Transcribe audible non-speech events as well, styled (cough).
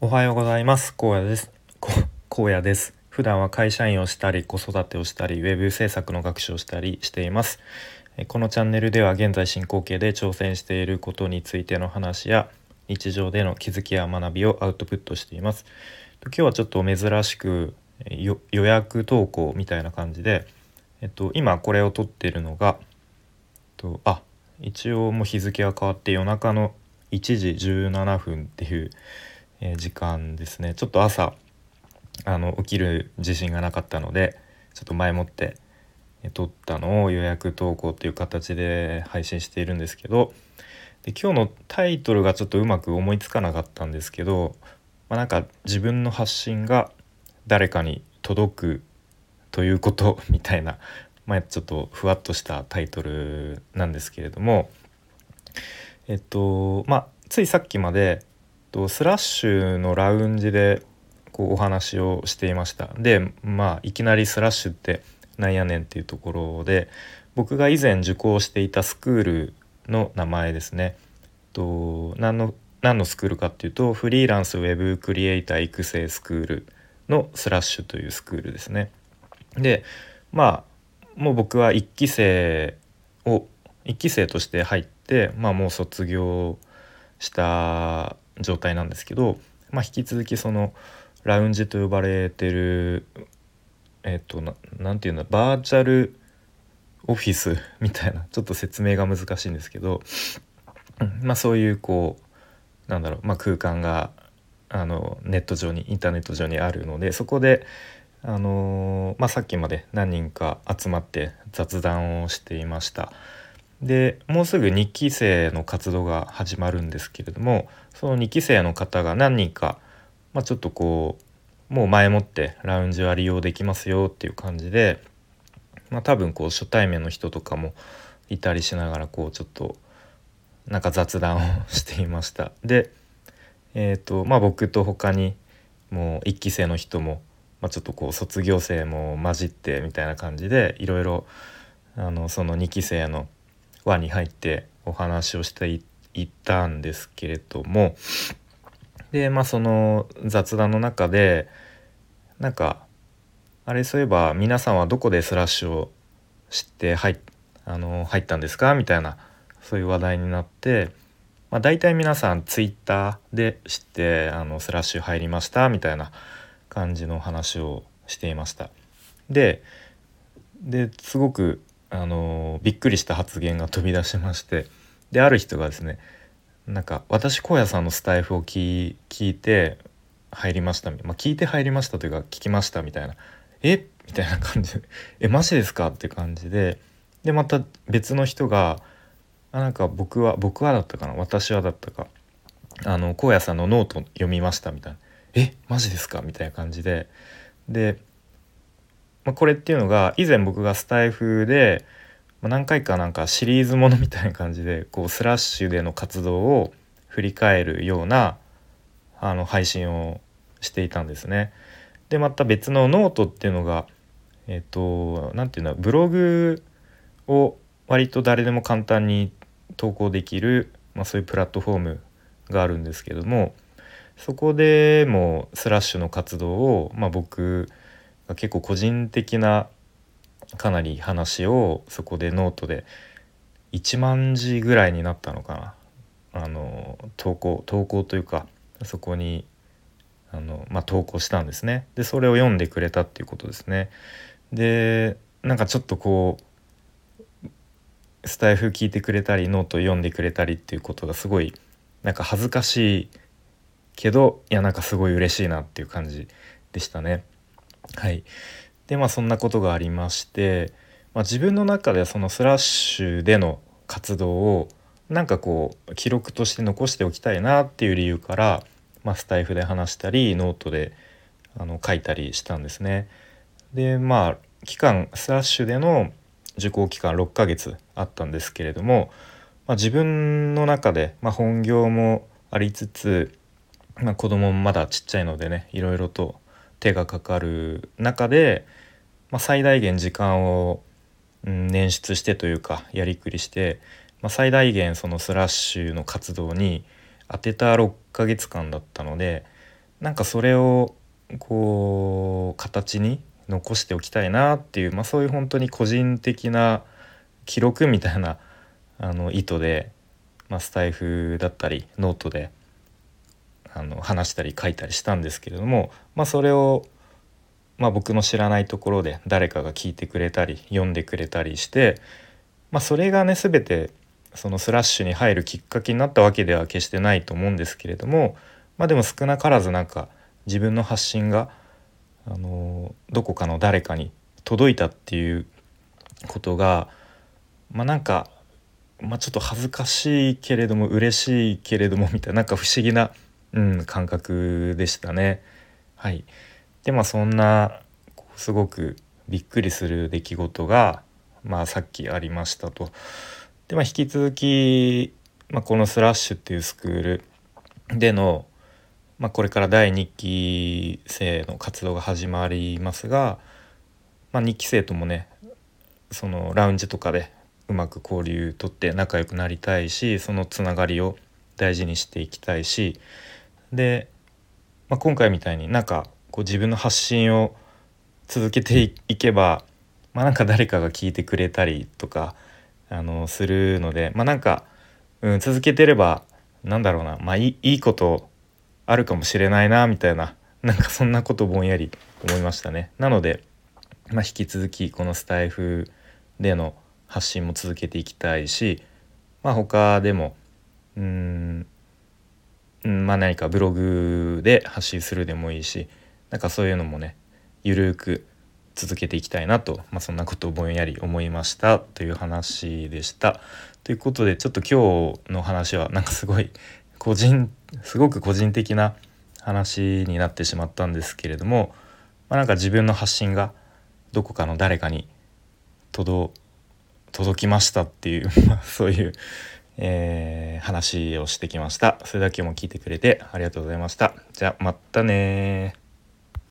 おはようございます。高野です。荒野です。普段は会社員をしたり子育てをしたりウェブ制作の学習をしたりしています。このチャンネルでは現在進行形で挑戦していることについての話や日常での気づきや学びをアウトプットしています。今日はちょっと珍しく予約投稿みたいな感じでえっと今これを撮ってるのがとあ一応もう日付が変わって夜中の1時17分っていう、え時間ですね。ちょっと朝あの起きる自信がなかったのでちょっと前もって撮ったのを予約投稿っていう形で配信しているんですけどで今日のタイトルがちょっとうまく思いつかなかったんですけど、まあ、なんか自分の発信が誰かに届くということ (laughs) みたいな、まあ、ちょっとふわっとしたタイトルなんですけれどもえっとまあついさっきまでとスラッシュのラウンジでこうお話をしていましたでまあいきなりスラッシュってなんやねんっていうところで僕が以前受講していたスクールの名前ですねと何の何のスクールかっていうとフリーランスウェブクリエイター育成スクールのスラッシュというスクールですね。でまあもう僕は1期生を1期生として入ってまあもう卒業した状態なんですけど、まあ、引き続きそのラウンジと呼ばれてるえっとなんていうのバーチャルオフィスみたいなちょっと説明が難しいんですけど、まあそういうこうなんだろう、まあ、空間があのネット上にインターネット上にあるのでそこであのまあ、さっきまで何人か集まって雑談をしていました。でもうすぐ2期生の活動が始まるんですけれどもその2期生の方が何人か、まあ、ちょっとこうもう前もってラウンジは利用できますよっていう感じで、まあ、多分こう初対面の人とかもいたりしながらこうちょっとなんか雑談を (laughs) していました。でえーとまあ、僕と他にもう1期生の人も、まあ、ちょっとこう卒業生も混じってみたいな感じでいろいろあのその2期生の輪に入ってお話をしていったんですけれどもでまあその雑談の中でなんかあれそういえば皆さんはどこでスラッシュを知って入っあの入ったんですか？みたいなそういう話題になって、まあ、大体皆さんツイッターで知ってあのスラッシュ入りましたみたいな感じの話をしていました。でですごくあのびっくりした発言が飛び出しましてである人がですねなんか私荒野さんのスタイフを聞いて入りましたみまあ、聞いて入りましたというか聞きましたみたいな「え？みたいな感じで「(laughs) えマジですか?」って感じで。でまた別の人が「あなんか僕は僕はだったかな？私はだったか。あの荒野さんのノート読みました」みたいな「え？マジですか?」みたいな感じで。で、まあ、これっていうのが以前僕がスタエフでま何回かなんかシリーズものみたいな感じでこうスラッシュでの活動を振り返るようなあの配信をしていたんですね。でまた別のノートっていうのがえっ、と何て言うんだブログを割と誰でも簡単に投稿できる、まあ、そういうプラットフォームがあるんですけどもそこでもスラッシュの活動を、まあ、僕結構個人的なかなり話をそこでノートで1万字ぐらいになったのかな。あの投稿投稿というかそこにあの、まあ、投稿したんですね。でそれを読んでくれたっていうことですね。でなんかちょっとこうスタエフ聞いてくれたりノート読んでくれたりっていうことがすごいなんか恥ずかしいけどいやなんかすごい嬉しいなっていう感じでしたね。はいでまあそんなことがありまして、まあ、自分の中ではそのスラッシュでの活動をなんかこう記録として残しておきたいなっていう理由から、まあ、スタエフで話したりノートであの書いたりしたんですね。でまあ期間スラッシュでの受講期間6ヶ月あったんですけれども、まあ、自分の中で、まあ、本業もありつつ、まあ、子供もまだちっちゃいのでねいろいろと手がかかる中で、まあ、最大限時間を、捻出してというかやりくりして、まあ、最大限そのスラッシュの活動に当てた6ヶ月間だったのでなんかそれをこう形に残しておきたいなっていう、まあ、そういう本当に個人的な記録みたいなあの意図で、まあ、スタエフだったりノートでの話したり書いたりしたんですけれども、まあ、それを、まあ、僕の知らないところで誰かが聞いてくれたり読んでくれたりして、まあ、それがね全てそのスラッシュに入るきっかけになったわけでは決してないと思うんですけれども、まあ、でも少なからずなんか自分の発信があのどこかの誰かに届いたっていうことがまあなんか、まあ、ちょっと恥ずかしいけれども嬉しいけれどもみたいななんか不思議な、うん、感覚でしたね。はい、でまあそんなすごくびっくりする出来事が、まあ、さっきありましたと。でまあ引き続き、まあ、このスラッシュっていうスクールでのまあ、これから第2期生の活動が始まりますが、まあ、2期生ともねそのラウンジとかでうまく交流とって仲良くなりたいしそのつながりを大事にしていきたいしで、まあ、今回みたいになんかこう自分の発信を続けていけば、まあ、なんか誰かが聞いてくれたりとかあのするのでまあなんか、うん、続けてればなんだろうなまあいいことあるかもしれないなみたいななんかそんなことぼんやり思いましたね。なので、まあ、引き続きこのスタイフでの発信も続けていきたいし、まあ、他でもうんまあ何かブログで発信するでもいいしなんかそういうのもねゆるく続けていきたいなと、まあ、そんなことをぼんやり思いましたという話でした。ということでちょっと今日の話はなんかすごい個人すごく個人的な話になってしまったんですけれども、まあ、なんか自分の発信がどこかの誰かに届きましたっていう (laughs) そういう、えー、話をしてきました。それだけも聞いてくれてありがとうございました。じゃあまたね